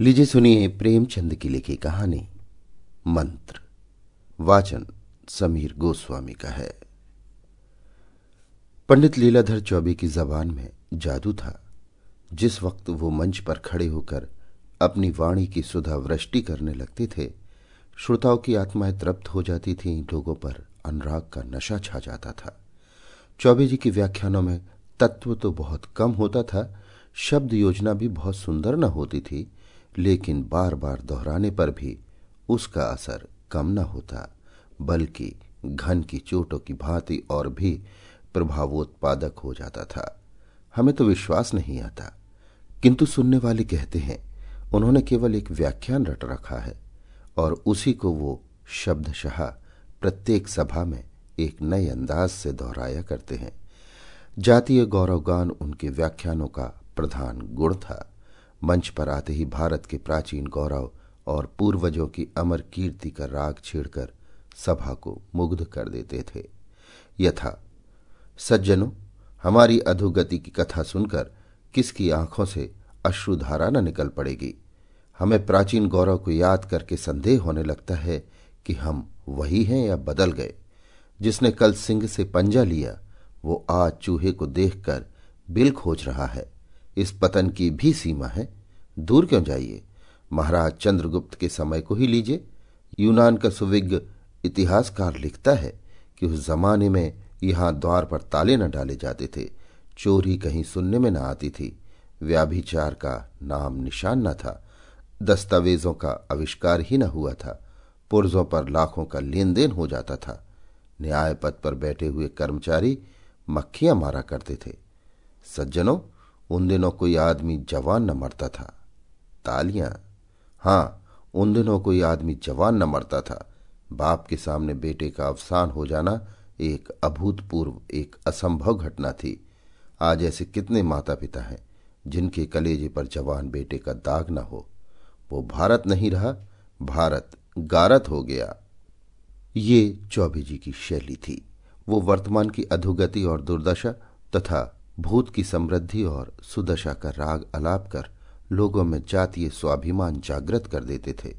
लीजिए सुनिए प्रेमचंद की लिखी कहानी। मंत्र। वाचन समीर गोस्वामी का है। पंडित लीलाधर चौबे की जबान में जादू था। जिस वक्त वो मंच पर खड़े होकर अपनी वाणी की सुधा वृष्टि करने लगते थे, श्रोताओं की आत्माएँ तृप्त हो जाती थीं, लोगों पर अनुराग का नशा छा जाता था। चौबे जी की व्याख्यानों में तत्व तो बहुत कम होता था, शब्द योजना भी बहुत सुंदर न होती थी लेकिन बार बार दोहराने पर भी उसका असर कम न होता, बल्कि घन की चोटों की भांति और भी प्रभावोत्पादक हो जाता था। हमें तो विश्वास नहीं आता। किंतु सुनने वाले कहते हैं, उन्होंने केवल एक व्याख्यान रट रखा है, और उसी को वो शब्दशाह प्रत्येक सभा में एक नए अंदाज से दोहराया करते हैं। जातीय गौरवगान उनके व्याख्यानों का प्रधान गुण था। मंच पर आते ही भारत के प्राचीन गौरव और पूर्वजों की अमर कीर्ति का राग छेड़कर सभा को मुग्ध कर देते थे। यथा, सज्जनों, हमारी अधोगति की कथा सुनकर किसकी आँखों से अश्रुधारा न निकल पड़ेगी? हमें प्राचीन गौरव को याद करके संदेह होने लगता है कि हम वही हैं या बदल गए। जिसने कल सिंह से पंजा लिया, वो आज चूहे को देखकर बिल खोज रहा है। इस पतन की भी सीमा है। दूर क्यों जाइए? महाराज चंद्रगुप्त के समय को ही लीजिए। यूनान का सुविज्ञ इतिहासकार लिखता है कि उस जमाने में यहाँ द्वार पर ताले न डाले जाते थे। चोरी कहीं सुनने में न आती थी। व्याभिचार का नाम निशान न था। दस्तावेजों का आविष्कार ही न हुआ था। पुर्जों पर लाखों का लेन देन हो जाता था। न्याय पद पर बैठे हुए कर्मचारी मक्खियाँ मारा करते थे। सज्जनों उन दिनों कोई आदमी जवान न मरता था। तालियाँ। हाँ, उन दिनों कोई आदमी जवान न मरता था। बाप के सामने बेटे का अवसान हो जाना एक अभूतपूर्व, एक असंभव घटना थी। आज ऐसे कितने माता पिता हैं जिनके कलेजे पर जवान बेटे का दाग न हो। वो भारत नहीं रहा, भारत गारत हो गया। ये चौबे जी की शैली थी। वो वर्तमान की अधोगति और दुर्दशा तथा भूत की समृद्धि और सुदशा का राग अलाप कर लोगों में जातीय स्वाभिमान जागृत कर देते थे।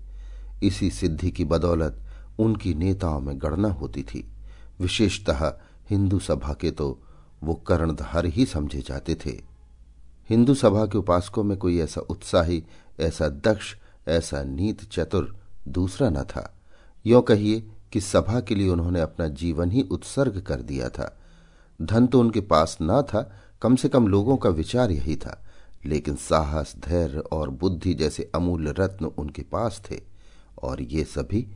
इसी सिद्धि की बदौलत उनकी नेताओं में गणना होती थी। विशेषतः हिंदू सभा के तो वो कर्णधार ही समझे जाते थे। हिंदू सभा के उपासकों में कोई ऐसा उत्साही, ऐसा दक्ष, ऐसा नीत चतुर दूसरा न था। यो कहिए कि सभा के लिए उन्होंने अपना जीवन ही उत्सर्ग कर दिया था। धन तो उनके पास न था कम से कम लोगों का विचार यही था, लेकिन साहस, धैर्य और बुद्धि जैसे अमूल्य रत्न उनके पास थे, और ये सभी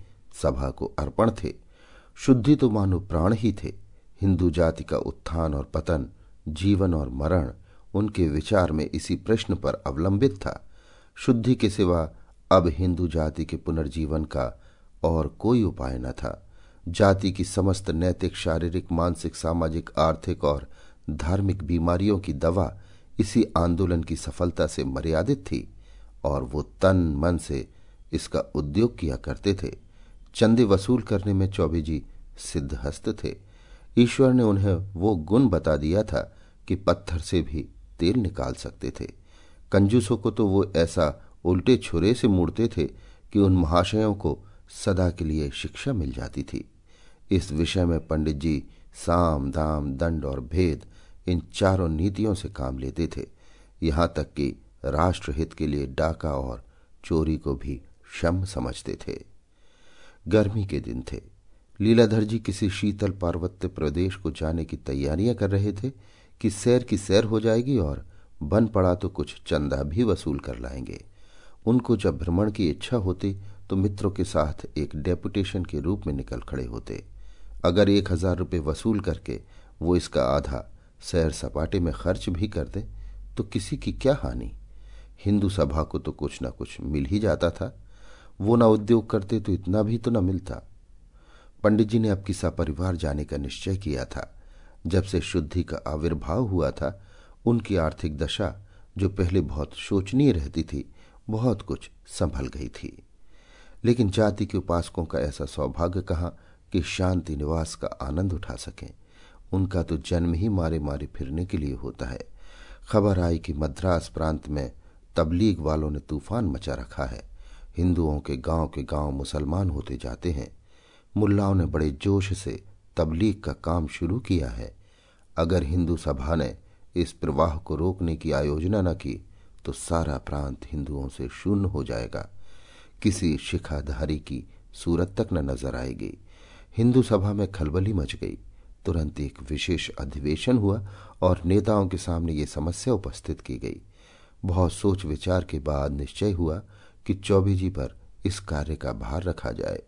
सभा को अर्पण थे। शुद्धि तो मानो प्राण ही थे। हिंदू जाति का उत्थान और पतन, जीवन और मरण, उनके विचार में इसी प्रश्न पर अवलंबित था। शुद्धि के सिवा अब हिंदू जाति के पुनर्जीवन का और कोई उपाय न था। जाति की समस्त नैतिक, शारीरिक, मानसिक, सामाजिक, आर्थिक और धार्मिक बीमारियों की दवा इसी आंदोलन की सफलता से मर्यादित थी और वो तन मन से इसका उद्योग किया करते थे। चंदे वसूल करने में चौबे जी सिद्धहस्त थे। ईश्वर ने उन्हें वो गुण बता दिया था कि पत्थर से भी तेल निकाल सकते थे। कंजूसों को तो वो ऐसा उल्टे छुरे से मुड़ते थे कि उन महाशयों को सदा के लिए शिक्षा मिल जाती थी। इस विषय में पंडित जी साम, दाम, दंड और भेद इन चारों नीतियों से काम लेते थे। यहाँ तक कि राष्ट्रहित के लिए डाका और चोरी को भी शम समझते थे। गर्मी के दिन थे। लीलाधर जी किसी शीतल पार्वत्य प्रदेश को जाने की तैयारियाँ कर रहे थे कि सैर की सैर हो जाएगी और बन पड़ा तो कुछ चंदा भी वसूल कर लाएँगे। उनको जब भ्रमण की इच्छा होती तो मित्रों के साथ एक डेपुटेशन के रूप में निकल खड़े होते। अगर एक हज़ार रुपये वसूल करके वो इसका आधा सैर सपाटे में खर्च भी कर दे तो किसी की क्या हानि? हिंदू सभा को तो कुछ ना कुछ मिल ही जाता था। वो ना उद्योग करते तो इतना भी तो न मिलता। पंडित जी ने अब किसा परिवार जाने का निश्चय किया था। जब से शुद्धि का आविर्भाव हुआ था, उनकी आर्थिक दशा, जो पहले बहुत शोचनीय रहती थी, बहुत कुछ संभल गई थी। लेकिन जाति के उपासकों का ऐसा सौभाग्य कहा कि शांति निवास का आनंद उठा सकें। उनका तो जन्म ही मारे मारे फिरने के लिए होता है। खबर आई कि मद्रास प्रांत में तबलीग वालों ने तूफ़ान मचा रखा है। हिंदुओं के गाँव के गाँव मुसलमान होते जाते हैं। मुल्लाओं ने बड़े जोश से तबलीग का काम शुरू किया है। अगर हिंदू सभा ने इस प्रवाह को रोकने की आयोजना न की तो सारा प्रांत हिंदुओं से शून्य हो जाएगा। किसी शिखाधारी की सूरत तक न नज़र आएगी। हिंदू सभा में खलबली मच गई। तुरंत एक विशेष अधिवेशन हुआ और नेताओं के सामने ये समस्या उपस्थित की गई। बहुत सोच विचार के बाद निश्चय हुआ कि चौबे जी पर इस कार्य का भार रखा जाए।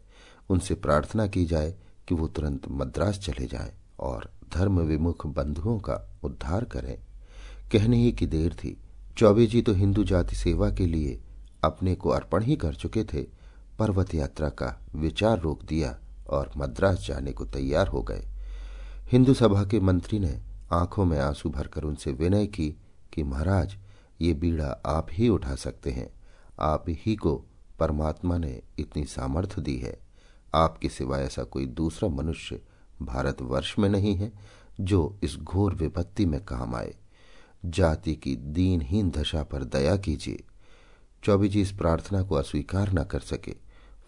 उनसे प्रार्थना की जाए कि वो तुरंत मद्रास चले जाएँ और धर्म विमुख बंधुओं का उद्धार करें। कहने ही की देर थी। चौबे जी तो हिंदू जाति सेवा के लिए अपने को अर्पण ही कर चुके थे। पर्वत यात्रा का विचार रोक दिया और मद्रास जाने को तैयार हो गए। हिंदू सभा के मंत्री ने आँखों में आँसू भरकर उनसे विनय की कि महाराज, ये बीड़ा आप ही उठा सकते हैं। आप ही को परमात्मा ने इतनी सामर्थ्य दी है। आपके सिवा ऐसा कोई दूसरा मनुष्य भारतवर्ष में नहीं है जो इस घोर विपत्ति में काम आए। जाति की दीनहीन दशा पर दया कीजिए। चौबी जी, इस प्रार्थना को अस्वीकार न कर सके।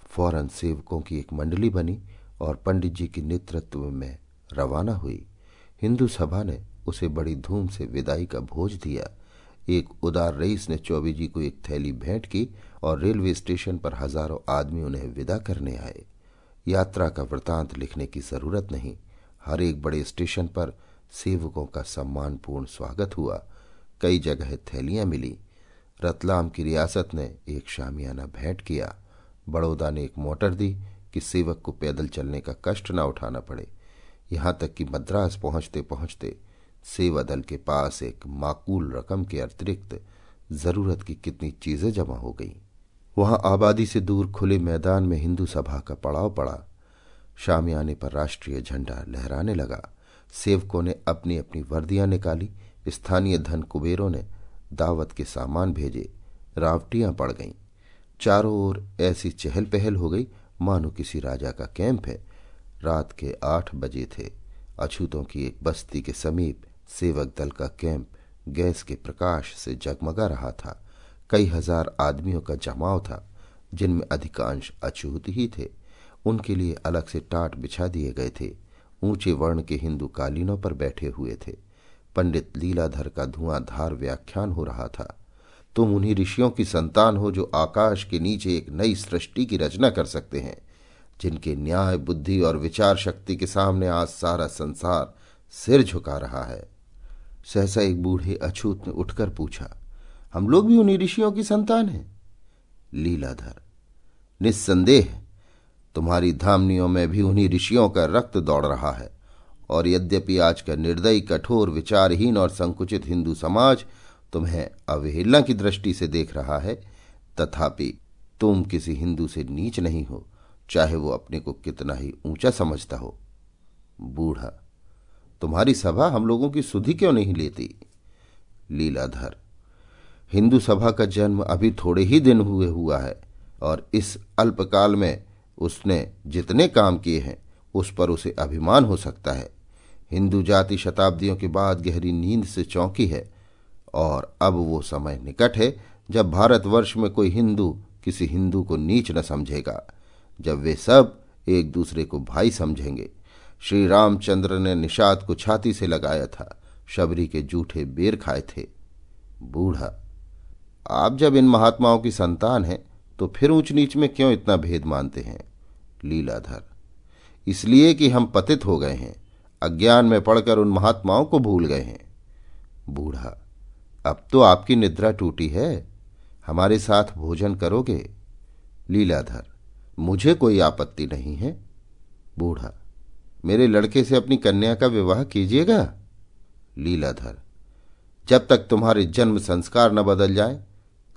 फ़ौरन सेवकों की एक मंडली बनी और पंडित जी के नेतृत्व में रवाना हुई। हिंदू सभा ने उसे बड़ी धूम से विदाई का भोज दिया। एक उदार रईस ने चौबी जी को एक थैली भेंट की और रेलवे स्टेशन पर हज़ारों आदमी उन्हें विदा करने आए। यात्रा का वृतांत लिखने की ज़रूरत नहीं। हर एक बड़े स्टेशन पर सेवकों का सम्मानपूर्ण स्वागत हुआ। कई जगह थैलियाँ मिली। रतलाम की रियासत ने एक शामियाना भेंट किया। बड़ौदा ने एक मोटर दी कि सेवक को पैदल चलने का कष्ट न उठाना पड़े। यहाँ तक कि मद्रास पहुँचते पहुँचते सेवा दल के पास एक माकूल रकम के अतिरिक्त ज़रूरत की कितनी चीज़ें जमा हो गई। वहाँ आबादी से दूर खुले मैदान में हिंदू सभा का पड़ाव पड़ा। शाम आने पर राष्ट्रीय झंडा लहराने लगा। सेवकों ने अपनी अपनी वर्दियाँ निकाली। स्थानीय धन कुबेरों ने दावत के सामान भेजे। रावटियाँ पड़ गईं। चारों ओर ऐसी चहल पहल हो गई। मानो किसी राजा का कैंप है। रात के आठ बजे थे। अछूतों की एक बस्ती के समीप सेवक दल का कैंप गैस के प्रकाश से जगमगा रहा था। कई हज़ार आदमियों का जमाव था, जिनमें अधिकांश अछूत ही थे। उनके लिए अलग से टाट बिछा दिए गए थे। ऊँचे वर्ण के हिंदू कालीनों पर बैठे हुए थे। पंडित लीलाधर का धुआंधार व्याख्यान हो रहा था। तुम उन्हीं ऋषियों की संतान हो जो आकाश के नीचे एक नई सृष्टि की रचना कर सकते हैं। जिनके न्याय, बुद्धि और विचार शक्ति के सामने आज सारा संसार सिर झुका रहा है। सहसा एक बूढ़े अछूत ने उठकर पूछा, हम लोग भी उन्हीं ऋषियों की संतान हैं? लीलाधर, निस्संदेह, तुम्हारी धामनियों में भी उन्हीं ऋषियों का रक्त दौड़ रहा है, और यद्यपि आज का निर्दयी, कठोर, विचारहीन और संकुचित हिंदू समाज तुम्हें अवहेलना की दृष्टि से देख रहा है, तथापि तुम किसी हिंदू से नीच नहीं हो। चाहे वो अपने को कितना ही ऊँचा समझता हो। बूढ़ा, तुम्हारी सभा हम लोगों की सुधि क्यों नहीं लेती? लीलाधर, हिंदू सभा का जन्म अभी थोड़े ही दिन हुए हुआ है और इस अल्पकाल में उसने जितने काम किए हैं, उस पर उसे अभिमान हो सकता है। हिंदू जाति शताब्दियों के बाद गहरी नींद से चौंकी है और अब वो समय निकट है जब भारतवर्ष में कोई हिंदू किसी हिंदू को नीच न समझेगा। जब वे सब एक दूसरे को भाई समझेंगे। श्री रामचंद्र ने निषाद को छाती से लगाया था। शबरी के जूठे बेर खाए थे। बूढ़ा, आप जब इन महात्माओं की संतान हैं तो फिर ऊंच नीच में क्यों इतना भेद मानते हैं? लीलाधर, इसलिए कि हम पतित हो गए हैं। अज्ञान में पड़कर उन महात्माओं को भूल गए हैं। बूढ़ा, अब तो आपकी निद्रा टूटी है। हमारे साथ भोजन करोगे? लीलाधर मुझे कोई आपत्ति नहीं है, बूढ़ा। मेरे लड़के से अपनी कन्या का विवाह कीजिएगा। लीलाधर, जब तक तुम्हारे जन्म संस्कार न बदल जाए,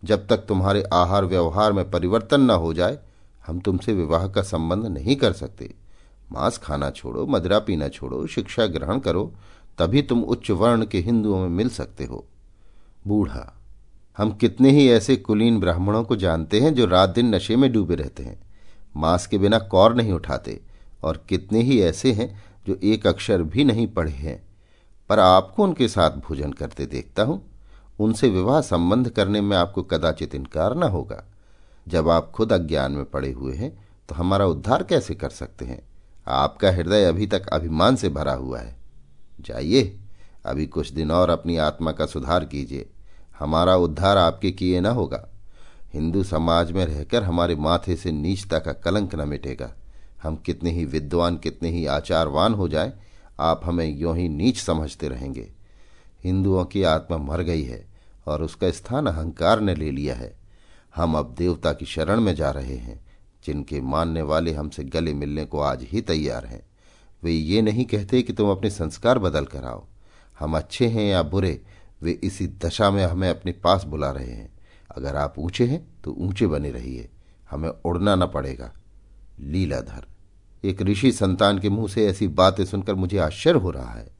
जब तक तुम्हारे आहार व्यवहार में परिवर्तन न हो जाए, हम तुमसे विवाह का संबंध नहीं कर सकते। मांस खाना छोड़ो, मदरा पीना छोड़ो, शिक्षा ग्रहण करो, तभी तुम उच्च वर्ण के हिंदुओं में मिल सकते हो। बूढ़ा, हम कितने ही ऐसे कुलीन ब्राह्मणों को जानते हैं जो रात दिन नशे में डूबे रहते हैं। मांस के बिना कौर नहीं उठाते, और कितने ही ऐसे हैं जो एक अक्षर भी नहीं पढ़े हैं। पर आपको उनके साथ भोजन करते देखता हूँ। उनसे विवाह संबंध करने में आपको कदाचित इनकार न होगा। जब आप खुद अज्ञान में पड़े हुए हैं तो हमारा उद्धार कैसे कर सकते हैं? आपका हृदय अभी तक अभिमान से भरा हुआ है। जाइए, अभी कुछ दिन और अपनी आत्मा का सुधार कीजिए। हमारा उद्धार आपके किए न होगा। हिंदू समाज में रहकर हमारे माथे से नीचता का कलंक न मिटेगा। हम कितने ही विद्वान, कितने ही आचारवान हो जाए, आप हमें यों ही नीच समझते रहेंगे। हिंदुओं की आत्मा मर गई है और उसका स्थान अहंकार ने ले लिया है। हम अब देवता की शरण में जा रहे हैं, जिनके मानने वाले हमसे गले मिलने को आज ही तैयार हैं। वे ये नहीं कहते कि तुम अपने संस्कार बदल कर आओ। हम अच्छे हैं या बुरे, वे इसी दशा में हमें अपने पास बुला रहे हैं। अगर आप ऊँचे हैं तो ऊँचे बने रहिए। हमें उड़ना न पड़ेगा। लीलाधर, एक ऋषि संतान के मुँह से ऐसी बातें सुनकर मुझे आश्चर्य हो रहा है।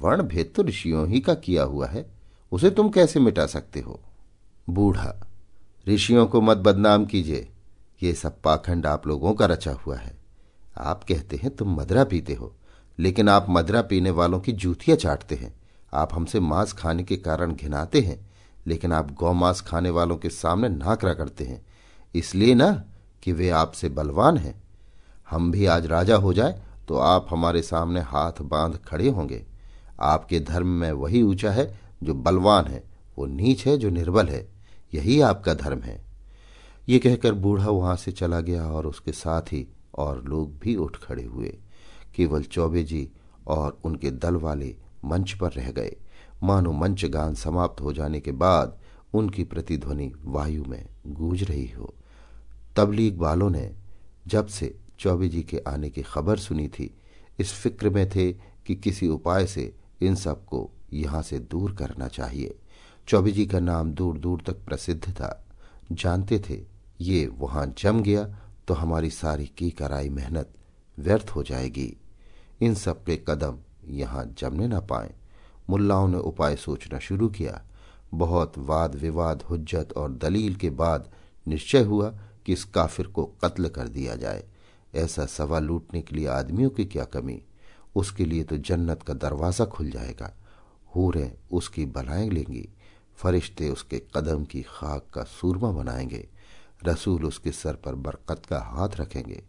वर्ण भेद तो ऋषियों ही का किया हुआ है। उसे तुम कैसे मिटा सकते हो? बूढ़ा, ऋषियों को मत बदनाम कीजिए। ये सब पाखंड आप लोगों का रचा हुआ है। आप कहते हैं तुम मदरा पीते हो, लेकिन आप मदरा पीने वालों की जूतियाँ चाटते हैं। आप हमसे मांस खाने के कारण घिनाते हैं। लेकिन आप गौ मांस खाने वालों के सामने नाकरा करते हैं। इसलिए ना कि वे आपसे बलवान हैं। हम भी आज राजा हो जाए तो आप हमारे सामने हाथ बाँध खड़े होंगे। आपके धर्म में वही ऊँचा है जो बलवान है, वो नीच है जो निर्बल है। यही आपका धर्म है। ये कहकर बूढ़ा वहाँ से चला गया और उसके साथ ही और लोग भी उठ खड़े हुए। केवल चौबे जी और उनके दल वाले मंच पर रह गए। मानो मंच गान समाप्त हो जाने के बाद उनकी प्रतिध्वनि वायु में गूंज रही हो। तबलीग वालों ने जब से चौबे जी के आने की खबर सुनी थी, इस फ़िक्र में थे कि किसी उपाय से इन सबको यहाँ से दूर करना चाहिए। चौबे जी का नाम दूर दूर तक प्रसिद्ध था। जानते थे, ये वहाँ जम गया तो हमारी सारी की कराई मेहनत व्यर्थ हो जाएगी। इन सब के कदम यहाँ जमने ना पाए। मुल्लाओं ने उपाय सोचना शुरू किया। बहुत वाद विवाद हुज्जत और दलील के बाद निश्चय हुआ कि इस काफिर को कत्ल कर दिया जाए। ऐसा सवा लूटने के लिए आदमियों की क्या कमी? उसके लिए तो जन्नत का दरवाज़ा खुल जाएगा। हूरें उसकी बनाए लेंगी। फरिश्ते उसके कदम की खाक का सूरमा बनाएँगे। रसूल उसके सर पर बरकत का हाथ रखेंगे।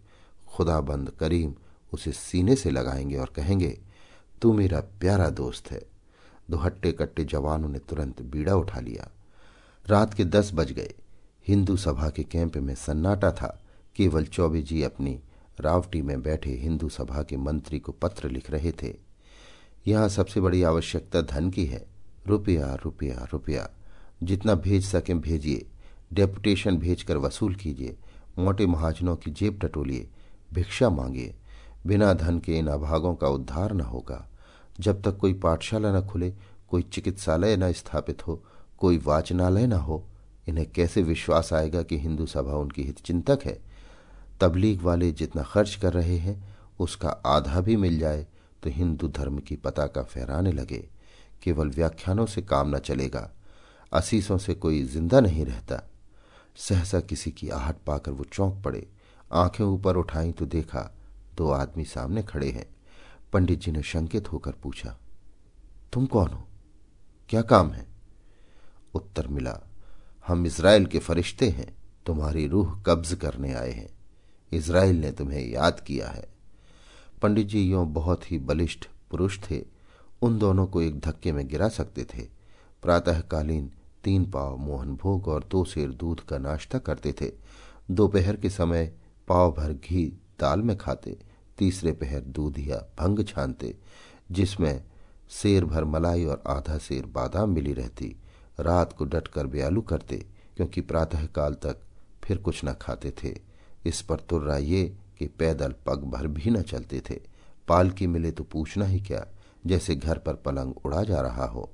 खुदाबंद करीम उसे सीने से लगाएँगे और कहेंगे, तू मेरा प्यारा दोस्त है। दो हट्टे कट्टे जवानों ने तुरंत बीड़ा उठा लिया। रात के दस बज गए। हिंदू सभा के कैंप में सन्नाटा था। केवल चौबे जी अपनी रावटी में बैठे हिंदू सभा के मंत्री को पत्र लिख रहे थे। यहाँ सबसे बड़ी आवश्यकता धन की है। रुपया रुपया रुपया। जितना भेज सकें भेजिए। डेपुटेशन भेजकर वसूल कीजिए। मोटे महाजनों की जेब टटोलिए। भिक्षा मांगिए। बिना धन के इन अभागों का उद्धार न होगा। जब तक कोई पाठशाला न खुले, कोई चिकित्सालय न स्थापित हो, कोई वाचनालय न हो, इन्हें कैसे विश्वास आएगा कि हिंदू सभा उनकी हितचिंतक है? तबलीग वाले जितना खर्च कर रहे हैं, उसका आधा भी मिल जाए तो हिंदू धर्म की पताका फहराने लगे। केवल व्याख्यानों से काम न चलेगा, असीसों से कोई ज़िंदा नहीं रहता। सहसा किसी की आहट पाकर वो चौंक पड़े, आँखें ऊपर उठाई तो देखा, दो आदमी सामने खड़े हैं। पंडित जी ने शंकित होकर पूछा, तुम कौन हो? क्या काम है? उत्तर मिला, हम इसराइल के फरिश्ते हैं, तुम्हारी रूह कब्ज करने आए हैं। इसराइल ने तुम्हें याद किया है। पंडित जी यों बहुत ही बलिष्ठ पुरुष थे, उन दोनों को एक धक्के में गिरा सकते थे। प्रातःकालीन तीन पाव मोहन भोग और दो सेर दूध का नाश्ता करते थे। दोपहर के समय पाव भर घी दाल में खाते। तीसरे पहर दूध या भंग छानते, जिसमें शेर भर मलाई और आधा शेर बादाम मिली रहती। रात को डटकर ब्यालू करते, क्योंकि प्रातःकाल तक फिर कुछ न खाते थे। इस पर तुर्रा ये कि पैदल पग भर भी न चलते थे। पालकी मिले तो पूछना ही क्या, जैसे घर पर पलंग उड़ा जा रहा हो।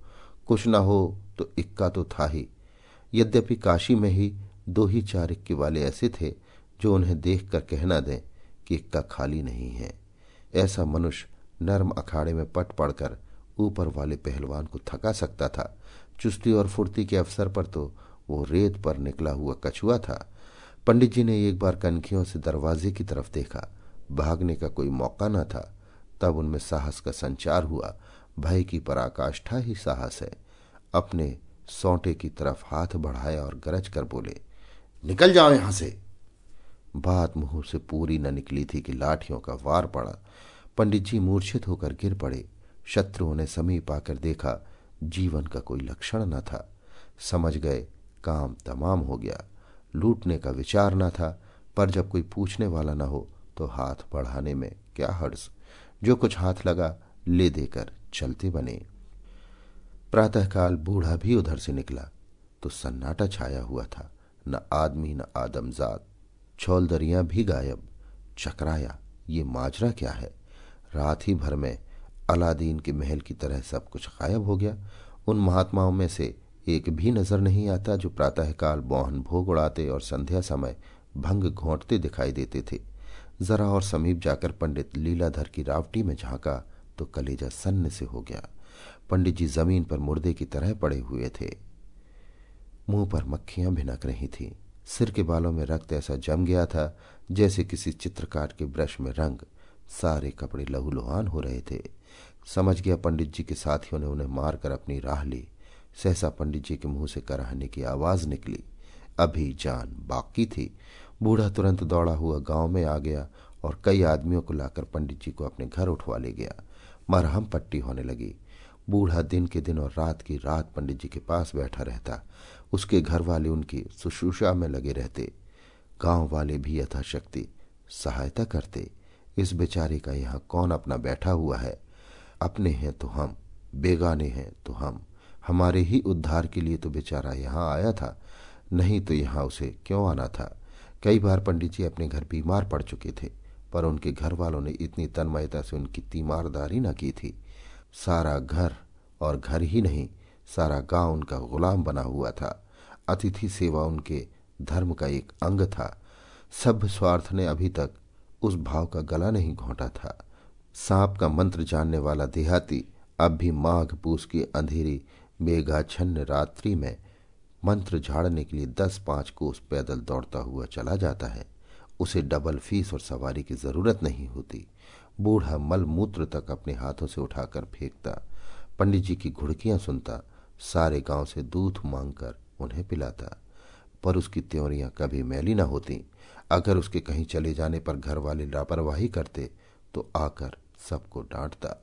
कुछ न हो तो इक्का तो था ही। यद्यपि काशी में ही दो ही चार इक्के वाले ऐसे थे, जो उन्हें देखकर कहना दें कि इक्का खाली नहीं है। ऐसा मनुष्य नर्म अखाड़े में पट पड़कर ऊपर वाले पहलवान को थका सकता था। चुस्ती और फुर्ती के अवसर पर तो वो रेत पर निकला हुआ कछुआ था। पंडित जी ने एक बार कनखियों से दरवाजे की तरफ़ देखा। भागने का कोई मौका न था। तब उनमें साहस का संचार हुआ। भय की पराकाष्ठा ही साहस है। अपने सौटे की तरफ़ हाथ बढ़ाया और गरज कर बोले, निकल जाओ यहाँ से। बात मुँह से पूरी न निकली थी कि लाठियों का वार पड़ा। पंडित जी मूर्छित होकर गिर पड़े। शत्रुओं ने समीप आकर देखा, जीवन का कोई लक्षण न था। समझ गए, काम तमाम हो गया। लूटने का विचार न था, पर जब कोई पूछने वाला न हो तो हाथ बढ़ाने में क्या हर्ष जो कुछ हाथ लगा, ले देकर चलते बने। प्रातःकाल बूढ़ा भी उधर से निकला तो सन्नाटा छाया हुआ था। न आदमी, न आदमजात। छौलदरियाँ भी गायब। चकराया, ये माजरा क्या है? रात ही भर में अलादीन के महल की तरह सब कुछ गायब हो गया। उन महात्माओं में से एक भी नज़र नहीं आता जो प्रातःकाल बौहन भोग उड़ाते और संध्या समय भंग घोंटते दिखाई देते थे। जरा और समीप जाकर पंडित लीलाधर की रावटी में झांका तो कलेजा सन्न से हो गया। पंडित जी ज़मीन पर मुर्दे की तरह पड़े हुए थे। मुँह पर मक्खियाँ भिनक रही थीं। सिर के बालों में रक्त ऐसा जम गया था जैसे किसी चित्रकार के ब्रश में रंग सारे कपड़े लहूलुहान हो रहे थे। समझ गया पंडित जी के साथियों ने उन्हें मारकर अपनी राह ली। सहसा पंडित जी के मुँह से कराहने की आवाज़ निकली। अभी जान बाकी थी। बूढ़ा तुरंत दौड़ा हुआ गाँव में आ गया और कई आदमियों को लाकर पंडित जी को अपने घर उठवा ले गया। मरहम पट्टी होने लगी। बूढ़ा दिन के दिन और रात की रात पंडित जी के पास बैठा रहता। उसके घर वाले उनकी शुश्रूषा में लगे रहते। गाँव वाले भी यथाशक्ति सहायता करते। इस बेचारे का यहाँ कौन अपना बैठा हुआ है? अपने हैं तो हम, बेगाने हैं तो हम। हमारे ही उद्धार के लिए तो बेचारा यहाँ आया था, नहीं तो यहाँ उसे क्यों आना था? कई बार पंडित जी अपने घर बीमार पड़ चुके थे, पर उनके घर वालों ने इतनी तन्मयता से उनकी तीमारदारी न की थी। सारा घर और घर ही नहीं सारा गाँव उनका गुलाम बना हुआ था। अतिथि सेवा उनके धर्म का एक अंग था। सभ्य स्वार्थ ने अभी तक उस भाव का गला नहीं घोंटा था। सांप का मंत्र जानने वाला देहाती अब भी माघ पूस की अंधेरी मेघाच्छन्न रात्रि में मंत्र झाड़ने के लिए दस पाँच कोस पैदल दौड़ता हुआ चला जाता है। उसे डबल फ़ीस और सवारी की ज़रूरत नहीं होती। बूढ़ा मल मूत्र तक अपने हाथों से उठाकर फेंकता। पंडित जी की घुड़कियाँ सुनता। सारे गाँव से दूध मांगकर उन्हें पिलाता, पर उसकी त्योरियाँ कभी मैली न होती। अगर उसके कहीं चले जाने पर घर वाले लापरवाही करते तो आकर सबको डांटता।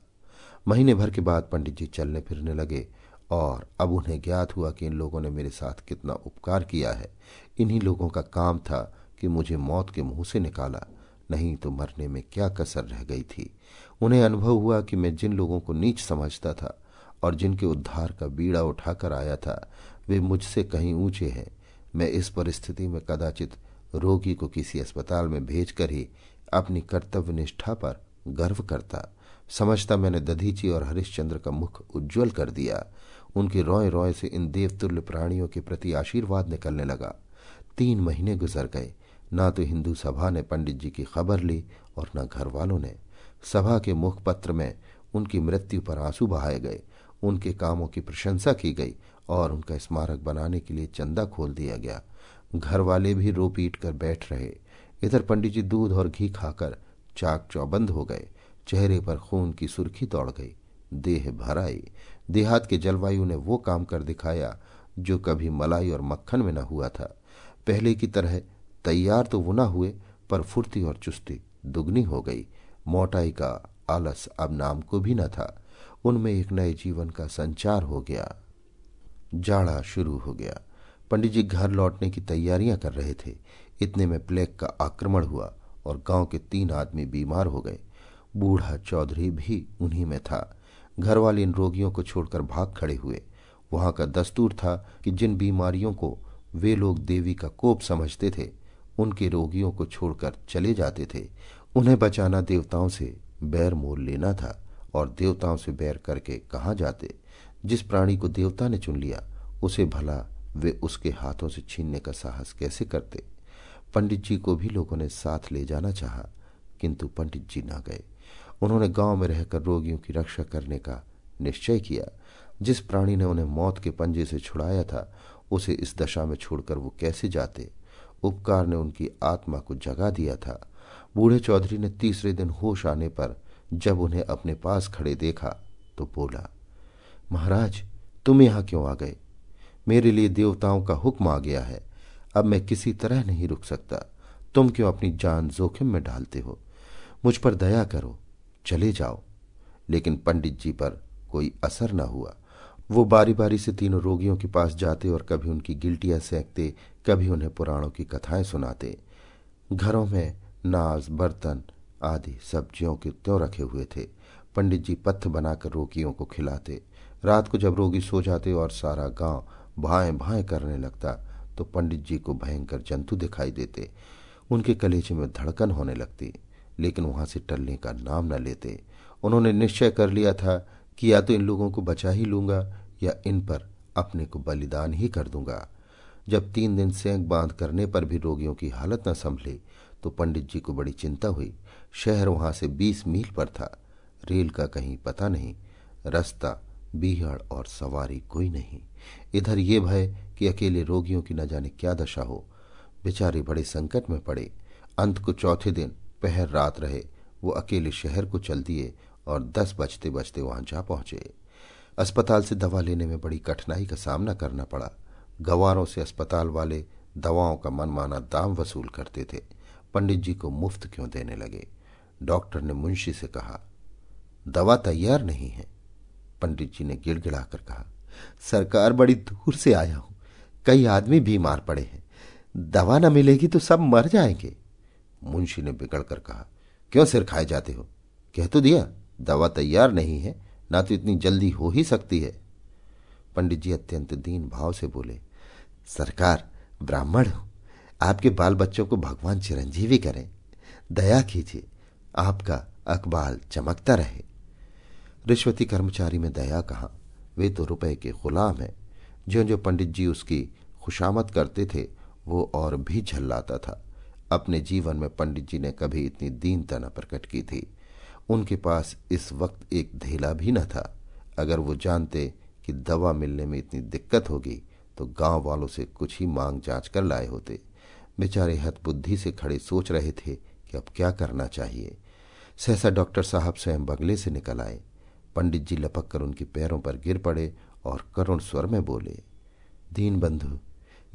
महीने भर के बाद पंडित जी चलने फिरने लगे, और अब उन्हें ज्ञात हुआ कि इन लोगों ने मेरे साथ कितना उपकार किया है। इन्हीं लोगों का काम था कि मुझे मौत के मुँह से निकाला, नहीं तो मरने में क्या कसर रह गई थी। उन्हें अनुभव हुआ कि मैं जिन लोगों को नीच समझता था और जिनके उद्धार का बीड़ा उठाकर आया था, वे मुझसे कहीं ऊँचे हैं। मैं इस परिस्थिति में कदाचित रोगी को किसी अस्पताल में भेजकर ही अपनी कर्तव्य निष्ठा पर गर्व करता। समझता मैंने दधीची और हरिश्चंद्र का मुख उज्जवल कर दिया। उनके रोए रोए से इन देवतुल्य प्राणियों के प्रति आशीर्वाद निकलने लगा। तीन महीने गुजर गए। ना तो हिंदू सभा ने पंडित जी की खबर ली और न घर वालों ने। सभा के मुखपत्र में उनकी मृत्यु पर आँसू बहाए गए। उनके कामों की प्रशंसा की गई और उनका स्मारक बनाने के लिए चंदा खोल दिया गया। घर वाले भी रो पीट कर बैठ रहे। इधर पंडित जी दूध और घी खाकर चाक चौबंद हो गए। चेहरे पर खून की सुर्खी दौड़ गई। देह भर आई। देहात के जलवायु ने वो काम कर दिखाया जो कभी मलाई और मक्खन में न हुआ था। पहले की तरह तैयार तो वो न हुए, पर फुर्ती और चुस्ती दुगनी हो गई। मोटाई का आलस अब नाम को भी न था। उनमें एक नए जीवन का संचार हो गया। जाड़ा शुरू हो गया। पंडित जी घर लौटने की तैयारियाँ कर रहे थे। इतने में प्लेग का आक्रमण हुआ और गाँव के तीन आदमी बीमार हो गए। बूढ़ा चौधरी भी उन्हीं में था। घर वाले इन रोगियों को छोड़कर भाग खड़े हुए। वहाँ का दस्तूर था कि जिन बीमारियों को वे लोग देवी का कोप समझते थे, उनके रोगियों को छोड़कर चले जाते थे। उन्हें बचाना देवताओं से बैर मोल लेना था। और देवताओं से बैर करके कहा जाते? जिस प्राणी को देवता ने चुन लिया, उसे भला वे उसके हाथों से छीनने का साहस कैसे करते? पंडित जी को भी लोगों ने साथ ले जाना चाहा, किंतु पंडित जी ना गए। उन्होंने गाँव में रहकर रोगियों की रक्षा करने का निश्चय किया। जिस प्राणी ने उन्हें मौत के पंजे से छुड़ाया था, उसे इस दशा में छोड़कर वो कैसे जाते? उपकार ने उनकी आत्मा को जगा दिया था। बूढ़े चौधरी ने तीसरे दिन होश आने पर जब उन्हें अपने पास खड़े देखा तो बोला, महाराज, तुम यहाँ क्यों आ गए? मेरे लिए देवताओं का हुक्म आ गया है। अब मैं किसी तरह नहीं रुक सकता। तुम क्यों अपनी जान जोखिम में डालते हो? मुझ पर दया करो, चले जाओ। लेकिन पंडित जी पर कोई असर न हुआ। वो बारी बारी से तीनों रोगियों के पास जाते और कभी उनकी गिल्टियाँ सेंकते, कभी उन्हें पुराणों की कथाएँ सुनाते। घरों में नाज, बर्तन आदि सब्जियों के त्यों रखे हुए थे। पंडित जी पत्थ बनाकर रोगियों को खिलाते। रात को जब रोगी सो जाते और सारा गाँव भाएँ भाएँ करने लगता तो पंडित जी को भयंकर जंतु दिखाई देते। उनके कलेजे में धड़कन होने लगती, लेकिन वहाँ से टलने का नाम न लेते। उन्होंने निश्चय कर लिया था कि या तो इन लोगों को बचा ही लूँगा, या इन पर अपने को बलिदान ही कर दूँगा। जब तीन दिन सेंक बाँध करने पर भी रोगियों की हालत न संभली तो पंडित जी को बड़ी चिंता हुई। शहर वहाँ से बीस मील पर था। रेल का कहीं पता नहीं, रास्ता, बीहड़ और सवारी कोई नहीं। इधर ये भय कि अकेले रोगियों की न जाने क्या दशा हो। बेचारे बड़े संकट में पड़े। अंत को चौथे दिन, पहर रात रहे। वो अकेले शहर को चल दिए और दस बजते बजते वहाँ जा पहुँचे। अस्पताल से दवा लेने में बड़ी कठिनाई का सामना करना पड़ा। गवारों से अस्पताल वाले दवाओं का मनमाना दाम वसूल करते थे। पंडित जी को मुफ़्त क्यों देने लगे? डॉक्टर ने मुंशी से कहा, दवा तैयार नहीं है। पंडित जी ने गिड़गिड़ाकर कहा, सरकार बड़ी दूर से आया हूँ। कई आदमी बीमार पड़े हैं। दवा न मिलेगी तो सब मर जाएँगे। मुंशी ने बिगड़कर कहा, क्यों सिर खाए जाते हो? कह तो दिया, दवा तैयार नहीं है, ना तो इतनी जल्दी हो ही सकती है। पंडित जी अत्यंत दीन भाव से बोले, सरकार, ब्राह्मण हूँ। आपके बाल बच्चों को भगवान चिरंजीवी करें। दया कीजिए। आपका अकबाल चमकता रहे। रिश्वती कर्मचारी में दया कहा, वे तो रुपए के गुलाम हैं। जो जो पंडित जी उसकी खुशामद करते थे, वो और भी झल्लाता था। अपने जीवन में पंडित जी ने कभी इतनी दीनता न प्रकट की थी। उनके पास इस वक्त एक धेला भी न था। अगर वो जानते कि दवा मिलने में इतनी दिक्कत होगी तो गाँव वालों से कुछ ही मांग जाँच कर लाए होते। बेचारे हत बुद्धि से खड़े सोच रहे थे कि अब क्या करना चाहिए। सहसा डॉक्टर साहब स्वयं बंगले से निकल आए। पंडित जी लपक कर उनके पैरों पर गिर पड़े और करुण स्वर में बोले दीन बंधु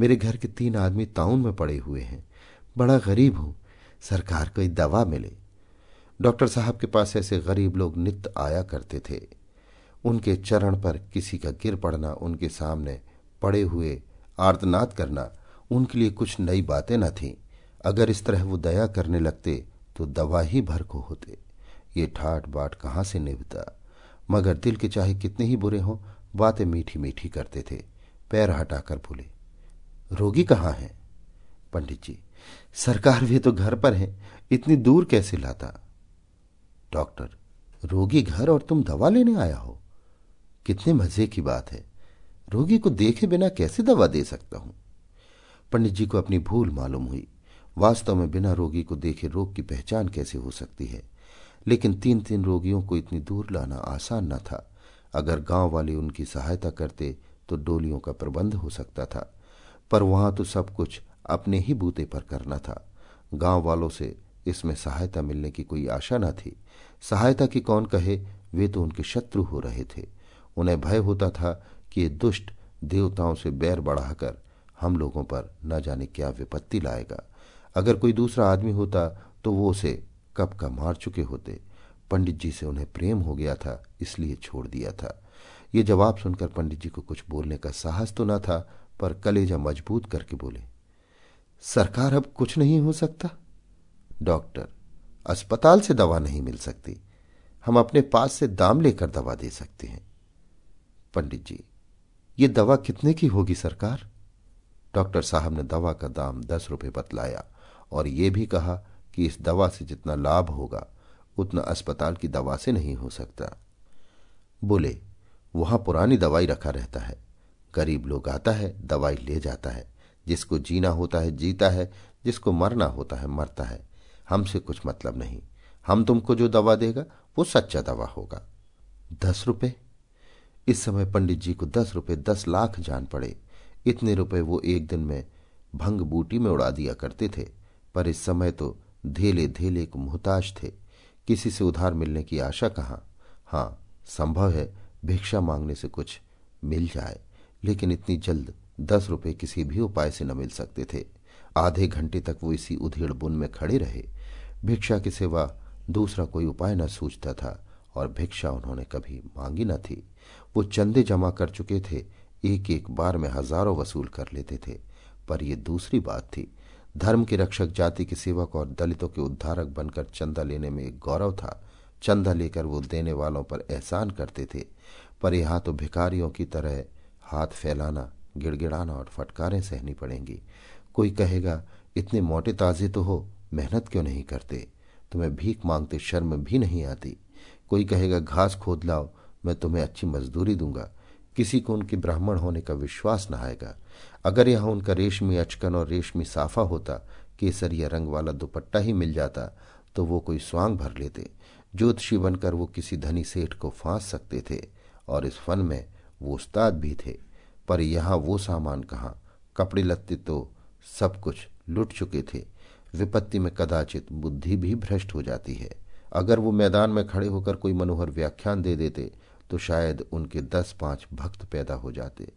मेरे घर के तीन आदमी ताउन में पड़े हुए हैं। बड़ा गरीब हूँ। सरकार कोई दवा मिले। डॉक्टर साहब के पास ऐसे गरीब लोग नित्य आया करते थे। उनके चरण पर किसी का गिर पड़ना, उनके सामने पड़े हुए आर्तनाद करना, उनके लिए कुछ नई बातें न थीं। अगर इस तरह वो दया करने लगते तो दवा ही भर को होते। ये ठाट बाट कहाँ से निभता? मगर दिल के चाहे कितने ही बुरे हों, बातें मीठी मीठी करते थे। पैर हटाकर बोले, रोगी कहाँ है? पंडित जी, सरकार वे तो घर पर हैं, इतनी दूर कैसे लाता? डॉक्टर, रोगी घर और तुम दवा लेने आया हो? कितने मज़े की बात है। रोगी को देखे बिना कैसे दवा दे सकता हूँ? पंडित जी को अपनी भूल मालूम हुई। वास्तव में बिना रोगी को देखे रोग की पहचान कैसे हो सकती है? लेकिन तीन तीन रोगियों को इतनी दूर लाना आसान न था। अगर गाँव वाले उनकी सहायता करते तो डोलियों का प्रबंध हो सकता था। पर वहाँ तो सब कुछ अपने ही बूते पर करना था। गाँव वालों से इसमें सहायता मिलने की कोई आशा न थी। सहायता की कौन कहे? वे तो उनके शत्रु हो रहे थे। उन्हें भय होता था कि ये दुष्ट देवताओं से बैर बढ़ाकर हम लोगों पर न जाने क्या विपत्ति लाएगा। अगर कोई दूसरा आदमी होता तो वो उसे कब का मार चुके होते। पंडित जी से उन्हें प्रेम हो गया था, इसलिए छोड़ दिया था। ये जवाब सुनकर पंडित जी को कुछ बोलने का साहस तो न था, पर कलेजा मज़बूत करके बोले, सरकार अब कुछ नहीं हो सकता। डॉक्टर, अस्पताल से दवा नहीं मिल सकती। हम अपने पास से दाम लेकर दवा दे सकते हैं। पंडित जी, ये दवा कितने की होगी सरकार? डॉक्टर साहब ने दवा का दाम दस रुपए बतलाया। और ये भी कहा कि इस दवा से जितना लाभ होगा, उतना अस्पताल की दवा से नहीं हो सकता। बोले, वहाँ पुरानी दवाई रखा रहता है। गरीब लोग आता है, दवाई ले जाता है। जिसको जीना होता है, जीता है। जिसको मरना होता है, मरता है। हमसे कुछ मतलब नहीं। हम तुमको जो दवा देगा, वो सच्चा दवा होगा। दस रुपए? इस समय पंडित जी को दस रुपए, दस लाख जान पड़े। इतने रुपए वो एक दिन में भंग बूटी में उड़ा दिया करते थे। पर इस समय तो धीले धेले को मुहताज थे। किसी से उधार मिलने की आशा कहाँ? हाँ संभव है भिक्षा मांगने से कुछ मिल जाए, लेकिन इतनी जल्द दस रुपए किसी भी उपाय से न मिल सकते थे। आधे घंटे तक वो इसी उधेड़ बुन में खड़े रहे। भिक्षा के सिवा दूसरा कोई उपाय न सूझता था और भिक्षा उन्होंने कभी मांगी न थी। वो चंदे जमा कर चुके थे एक एक बार में हज़ारों वसूल कर लेते थे। पर यह दूसरी बात थी धर्म के रक्षक जाति के सेवक और दलितों के उद्धारक बनकर चंदा लेने में एक गौरव था। चंदा लेकर वो देने वालों पर एहसान करते थे। पर यहाँ तो भिखारियों की तरह हाथ फैलाना, गिड़गिड़ाना और फटकारें सहनी पड़ेंगी। कोई कहेगा, इतने मोटे ताजे तो हो, मेहनत क्यों नहीं करते? तुम्हें भीख मांगते शर्म भी नहीं आती। कोई कहेगा, घास खोद लाओ, मैं तुम्हें अच्छी मजदूरी दूँगा। किसी को उनके ब्राह्मण होने का विश्वास न आएगा। अगर यहाँ उनका रेशमी अचकन और रेशमी साफा होता, केसरिया रंग वाला दुपट्टा ही मिल जाता तो वो कोई स्वांग भर लेते। ज्योतिषी बनकर वो किसी धनी सेठ को फांस सकते थे, और इस फन में वो उस्ताद भी थे। पर यहाँ वो सामान कहाँ? कपड़े लत्ते तो सब कुछ लुट चुके थे। विपत्ति में कदाचित बुद्धि भी भ्रष्ट हो जाती है। अगर वो मैदान में खड़े होकर कोई मनोहर व्याख्यान दे देते तो शायद उनके दस पाँच भक्त पैदा हो जाते,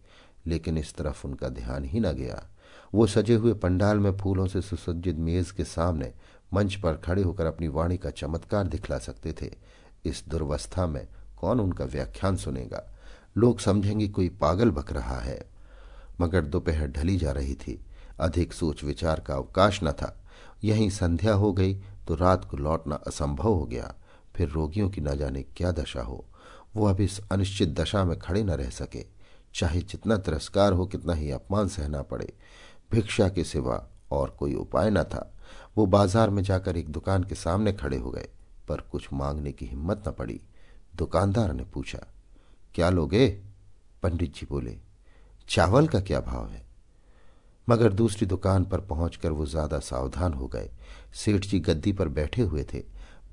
लेकिन इस तरफ़ उनका ध्यान ही न गया। वो सजे हुए पंडाल में फूलों से सुसज्जित मेज के सामने मंच पर खड़े होकर अपनी वाणी का चमत्कार दिखला सकते थे। इस दुर्वस्था में कौन उनका व्याख्यान सुनेगा? लोग समझेंगे कोई पागल बक रहा है। मगर दोपहर ढली जा रही थी। अधिक सोच विचार का अवकाश न था। यहीं संध्या हो गई तो रात को लौटना असंभव हो गया। फिर रोगियों की न जाने क्या दशा हो। वो अब इस अनिश्चित दशा में खड़े न रह सके। चाहे जितना तिरस्कार हो, कितना ही अपमान सहना पड़े। भिक्षा के सिवा और कोई उपाय न था। वो बाज़ार में जाकर एक दुकान के सामने खड़े हो गए, पर कुछ मांगने की हिम्मत न पड़ी। दुकानदार ने पूछा, क्या लोगे? पंडित जी बोले, चावल का क्या भाव है? मगर दूसरी दुकान पर पहुंचकर वो ज़्यादा सावधान हो गए। सेठ जी गद्दी पर बैठे हुए थे।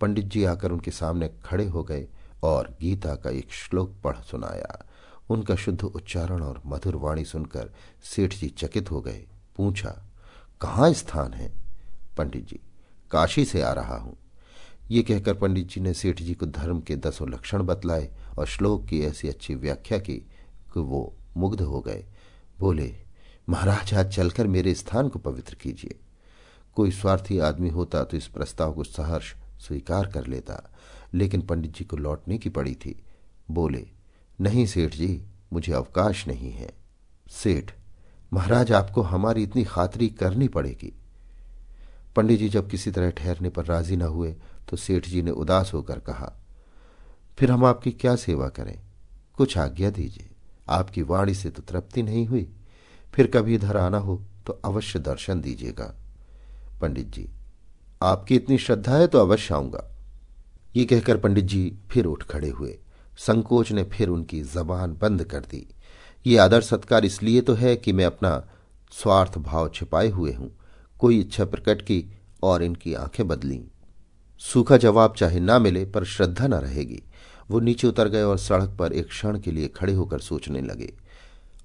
पंडित जी आकर उनके सामने खड़े हो गए। और गीता का एक श्लोक पढ़ सुनाया। उनका शुद्ध उच्चारण और मधुर वाणी सुनकर सेठ जी चकित हो गए। पूछा, कहाँ स्थान है? पंडित जी, काशी से आ रहा हूँ। ये कहकर पंडित जी ने सेठ जी को धर्म के दसों लक्षण बतलाए और श्लोक की ऐसी अच्छी व्याख्या की कि वो मुग्ध हो गए। बोले, महाराज, आज चलकर मेरे स्थान को पवित्र कीजिए। कोई स्वार्थी आदमी होता तो इस प्रस्ताव को सहर्ष स्वीकार कर लेता। लेकिन पंडित जी को लौटने की पड़ी थी। बोले, नहीं सेठ जी, मुझे अवकाश नहीं है। सेठ, महाराज आपको हमारी इतनी खातरी करनी पड़ेगी। पंडित जी जब किसी तरह ठहरने पर राज़ी न हुए तो सेठ जी ने उदास होकर कहा, फिर हम आपकी क्या सेवा करें? कुछ आज्ञा दीजिए। आपकी वाणी से तो तृप्ति नहीं हुई। फिर कभी इधर आना हो तो अवश्य दर्शन दीजिएगा। पंडित जी, आपकी इतनी श्रद्धा है तो अवश्य आऊँगा। ये कहकर पंडित जी फिर उठ खड़े हुए। संकोच ने फिर उनकी जबान बंद कर दी। ये आदर सत्कार इसलिए तो है कि मैं अपना स्वार्थ भाव छिपाए हुए हूँ। कोई इच्छा प्रकट की और इनकी आँखें बदली। सूखा जवाब चाहे ना मिले, पर श्रद्धा न रहेगी। वो नीचे उतर गए और सड़क पर एक क्षण के लिए खड़े होकर सोचने लगे।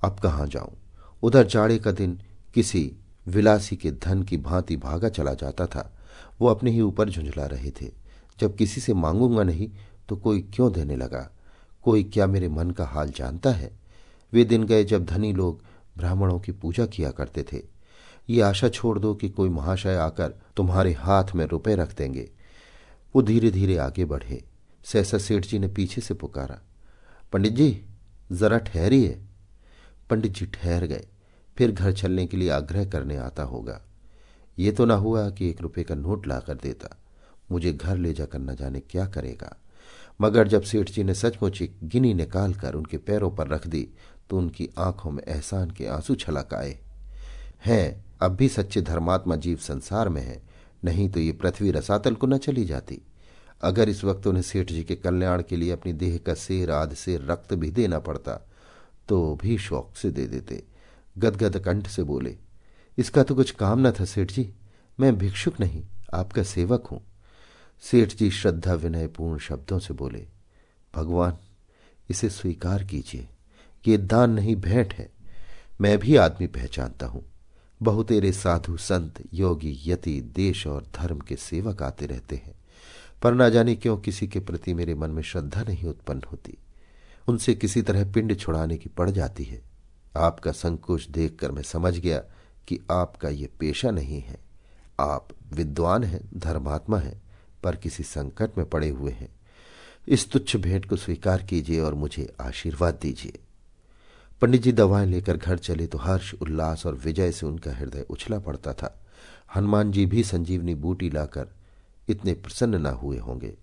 अब कहाँ जाऊँ? उधर जाड़े का दिन किसी विलासी के धन की भांति भागा चला जाता था। वो अपने ही ऊपर झुंझला रहे थे। जब किसी से मांगूँगा नहीं तो कोई क्यों देने लगा? कोई क्या मेरे मन का हाल जानता है? वे दिन गए जब धनी लोग ब्राह्मणों की पूजा किया करते थे। ये आशा छोड़ दो कि कोई महाशय आकर तुम्हारे हाथ में रुपए रख देंगे। वो धीरे धीरे आगे बढ़े। सहसा सेठ जी ने पीछे से पुकारा, पंडित जी, जरा ठहरिए। पंडित जी ठहर गए। फिर घर चलने के लिए आग्रह करने आता होगा। ये तो ना हुआ कि एक रुपये का नोट लाकर देता। मुझे घर ले जाकर न जाने क्या करेगा। मगर जब सेठ जी ने सचमुच एक गिनी निकालकर उनके पैरों पर रख दी तो उनकी आँखों में एहसान के आँसू छलक आए। हैं, अब भी सच्चे धर्मात्मा जीव संसार में है, नहीं तो ये पृथ्वी रसातल को न चली जाती। अगर इस वक्त उन्हें सेठ जी के कल्याण के लिए अपनी देह का शेर आध से रक्त भी देना पड़ता तो भी शौक से दे देते। गदगद कंठ से बोले, इसका तो कुछ काम न था सेठ जी, मैं भिक्षुक नहीं, आपका सेवक हूँ। सेठ जी श्रद्धा विनयपूर्ण शब्दों से बोले, भगवान, इसे स्वीकार कीजिए। ये दान नहीं, भेंट है। मैं भी आदमी पहचानता हूँ। बहुतेरे साधु संत, योगी, यति, देश और धर्म के सेवक आते रहते हैं। पर ना जाने क्यों किसी के प्रति मेरे मन में श्रद्धा नहीं उत्पन्न होती। उनसे किसी तरह पिंड छुड़ाने की पड़ जाती है। आपका संकोच देखकर मैं समझ गया कि आपका ये पेशा नहीं है। आप विद्वान हैं, धर्मात्मा हैं। पर किसी संकट में पड़े हुए हैं। इस तुच्छ भेंट को स्वीकार कीजिए और मुझे आशीर्वाद दीजिए। पंडित जी दवाएँ लेकर घर चले तो हर्ष, उल्लास और विजय से उनका हृदय उछला पड़ता था। हनुमान जी भी संजीवनी बूटी लाकर इतने प्रसन्न न हुए होंगे।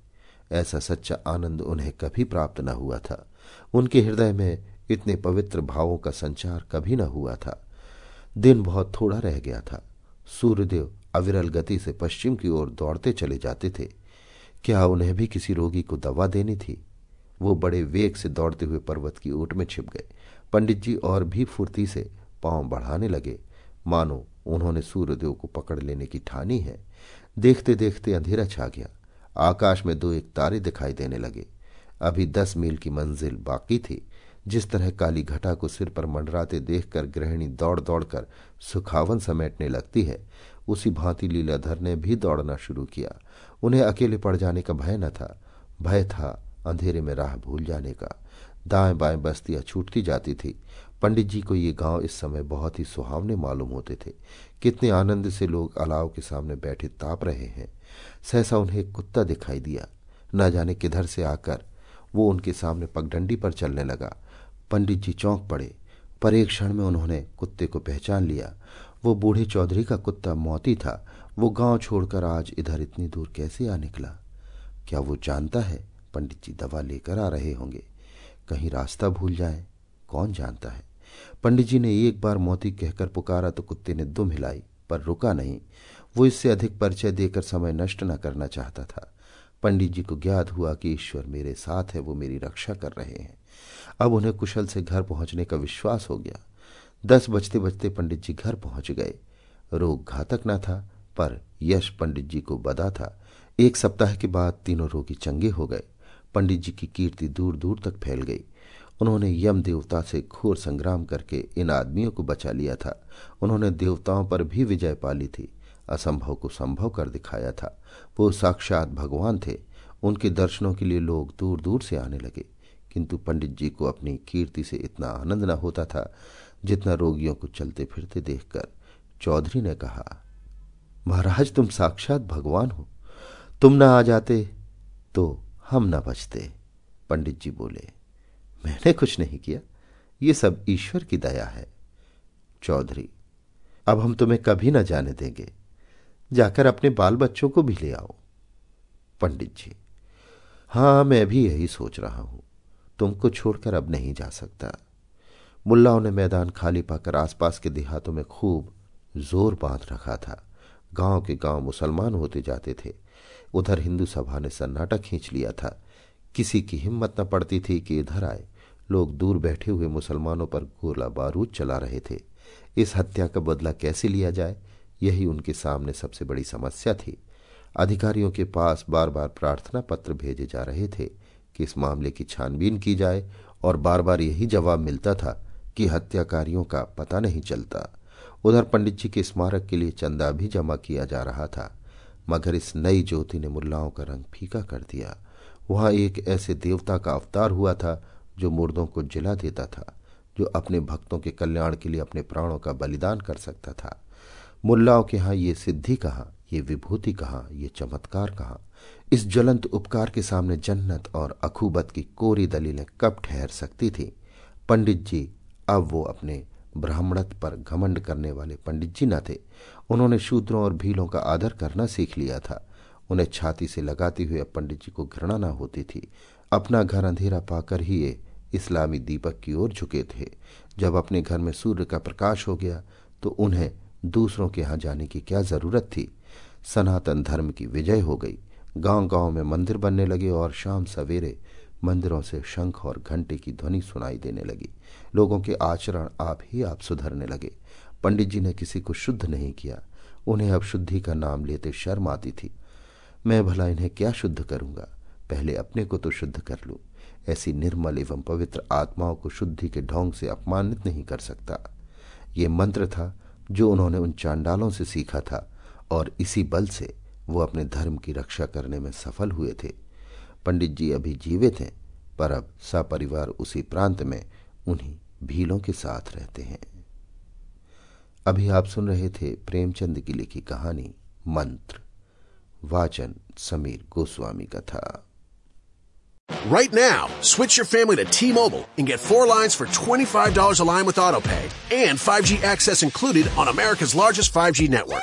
ऐसा सच्चा आनंद उन्हें कभी प्राप्त न हुआ था। उनके हृदय में इतने पवित्र भावों का संचार कभी न हुआ था। दिन बहुत थोड़ा रह गया था। सूर्यदेव अविरल गति से पश्चिम की ओर दौड़ते चले जाते थे। क्या उन्हें भी किसी रोगी को दवा देनी थी? वो बड़े वेग से दौड़ते हुए पर्वत की ओट में छिप गए। पंडित जी और भी फुर्ती से पाँव बढ़ाने लगे। मानो उन्होंने सूर्यदेव को पकड़ लेने की ठानी है। देखते देखते अंधेरा छा गया। आकाश में दो एक तारे दिखाई देने लगे। अभी दस मील की मंजिल बाकी थी। जिस तरह काली घटा को सिर पर मंडराते देखकर गृहिणी दौड़ दौड़कर सुखावन समेटने लगती है उसी भांति लीलाधर ने भी दौड़ना शुरू किया। उन्हें अकेले पड़ जाने का भय न था। भय था अंधेरे में राह भूल जाने का। दाएँ बाएँ बस्तियाँ छूटती जाती थी। पंडित जी को ये गाँव इस समय बहुत ही सुहावने मालूम होते थे। कितने आनंद से लोग अलाव के सामने बैठे ताप रहे हैं। सहसा उन्हें एक कुत्ता दिखाई दिया। न जाने किधर से आकर वो उनके सामने पगडंडी पर चलने लगा। पंडित जी चौंक पड़े। पर एक क्षण में उन्होंने कुत्ते को पहचान लिया। वो बूढ़े चौधरी का कुत्ता मौती था। वो गाँव छोड़कर आज इधर इतनी दूर कैसे आ निकला? क्या वो जानता है? पंडित जी दवा लेकर आ रहे होंगे। कहीं रास्ता भूल जाए? कौन जानता है? पंडित जी ने एक बार मोती कहकर पुकारा तो कुत्ते ने दुम हिलाई, पर रुका नहीं। वो इससे अधिक परिचय देकर समय नष्ट न करना चाहता था। पंडित जी को ज्ञात हुआ कि ईश्वर मेरे साथ है, वो मेरी रक्षा कर रहे हैं। अब उन्हें कुशल से घर पहुँचने का विश्वास हो गया। दस बजते बजते पंडित जी घर पहुँच गए। रोग घातक न था, पर यश पंडित जी को बदा था। एक सप्ताह के बाद तीनों रोगी चंगे हो गए। पंडित जी की कीर्ति दूर दूर तक फैल गई। उन्होंने यम देवता से घोर संग्राम करके इन आदमियों को बचा लिया था। उन्होंने देवताओं पर भी विजय पाली थी। असंभव को संभव कर दिखाया था। वो साक्षात भगवान थे। उनके दर्शनों के लिए लोग दूर दूर से आने लगे। किंतु पंडित जी को अपनी कीर्ति से इतना आनंद न होता था जितना रोगियों को चलते फिरते देखकर चौधरी ने कहा, महाराज, तुम साक्षात भगवान हो। तुम न आ जाते तो हम न बचते। पंडित जी बोले, मैंने कुछ नहीं किया। ये सब ईश्वर की दया है। चौधरी, अब हम तुम्हें कभी ना जाने देंगे। जाकर अपने बाल बच्चों को भी ले आओ। पंडित जी, हाँ, मैं भी यही सोच रहा हूँ। तुमको छोड़कर अब नहीं जा सकता। मुल्लाओं ने मैदान खाली पाकर आसपास के देहातों में खूब ज़ोर बाँध रखा था। गाँव के गाँव मुसलमान होते जाते थे। उधर हिंदू सभा ने सन्नाटा खींच लिया था। किसी की हिम्मत न पड़ती थी कि इधर आए। लोग दूर बैठे हुए मुसलमानों पर गोला बारूद चला रहे थे। इस हत्या का बदला कैसे लिया जाए, यही उनके सामने सबसे बड़ी समस्या थी। अधिकारियों के पास बार बार प्रार्थना पत्र भेजे जा रहे थे कि इस मामले की छानबीन की जाए और बार बार यही जवाब मिलता था कि हत्याकारियों का पता नहीं चलता। उधर पंडित जी के स्मारक के लिए चंदा भी जमा किया जा रहा था, मगर इस नई ज्योति ने मुल्लाओं का रंग फीका कर दिया। वहाँ एक ऐसे देवता का अवतार हुआ था, जो मुर्दों को जिला देता था, जो अपने भक्तों के कल्याण के लिए अपने प्राणों का बलिदान कर सकता था। मुल्लाओं के यहाँ ये सिद्धि कहा, ये विभूति कहा, ये चमत्कार कहा? इस ज्वलंत उपकार के सामने जन्नत और अखूबत की कोरी दलीलें कब ठहर सकती थी? पंडित जी अब वो अपने ब्राह्मणत्व पर घमंड करने वाले पंडित जी न थे। उन्होंने शूद्रों और भीलों का आदर करना सीख लिया था। उन्हें छाती से लगाते हुए अब पंडित जी को घृणा न होती थी। अपना घर अंधेरा पाकर ही ये इस्लामी दीपक की ओर झुके थे। जब अपने घर में सूर्य का प्रकाश हो गया तो उन्हें दूसरों के यहाँ जाने की क्या ज़रूरत थी? सनातन धर्म की विजय हो गई। गाँव गाँव में मंदिर बनने लगे और शाम सवेरे मंदिरों से शंख और घंटे की ध्वनि सुनाई देने लगी। लोगों के आचरण आप ही आप सुधरने लगे। पंडित जी ने किसी को शुद्ध नहीं किया। उन्हें अब शुद्धि का नाम लेते शर्म आती थी। मैं भला इन्हें क्या शुद्ध करूँगा? पहले अपने को तो शुद्ध कर लूँ। ऐसी निर्मल एवं पवित्र आत्माओं को शुद्धि के ढोंग से अपमानित नहीं कर सकता। ये मंत्र था जो उन्होंने उन चांडालों से सीखा था और इसी बल से वो अपने धर्म की रक्षा करने में सफल हुए थे। पंडित जी अभी जीवित हैं पर अब सपरिवार उसी प्रांत में उन्हीं भीलों के साथ रहते हैं अभी आप सुन रहे थे प्रेमचंद की लिखी कहानी मंत्र वाचन समीर गोस्वामी का था Right now, switch your family to T-Mobile and get four lines for $25 a line with AutoPay and 5G access included on America's largest 5G network.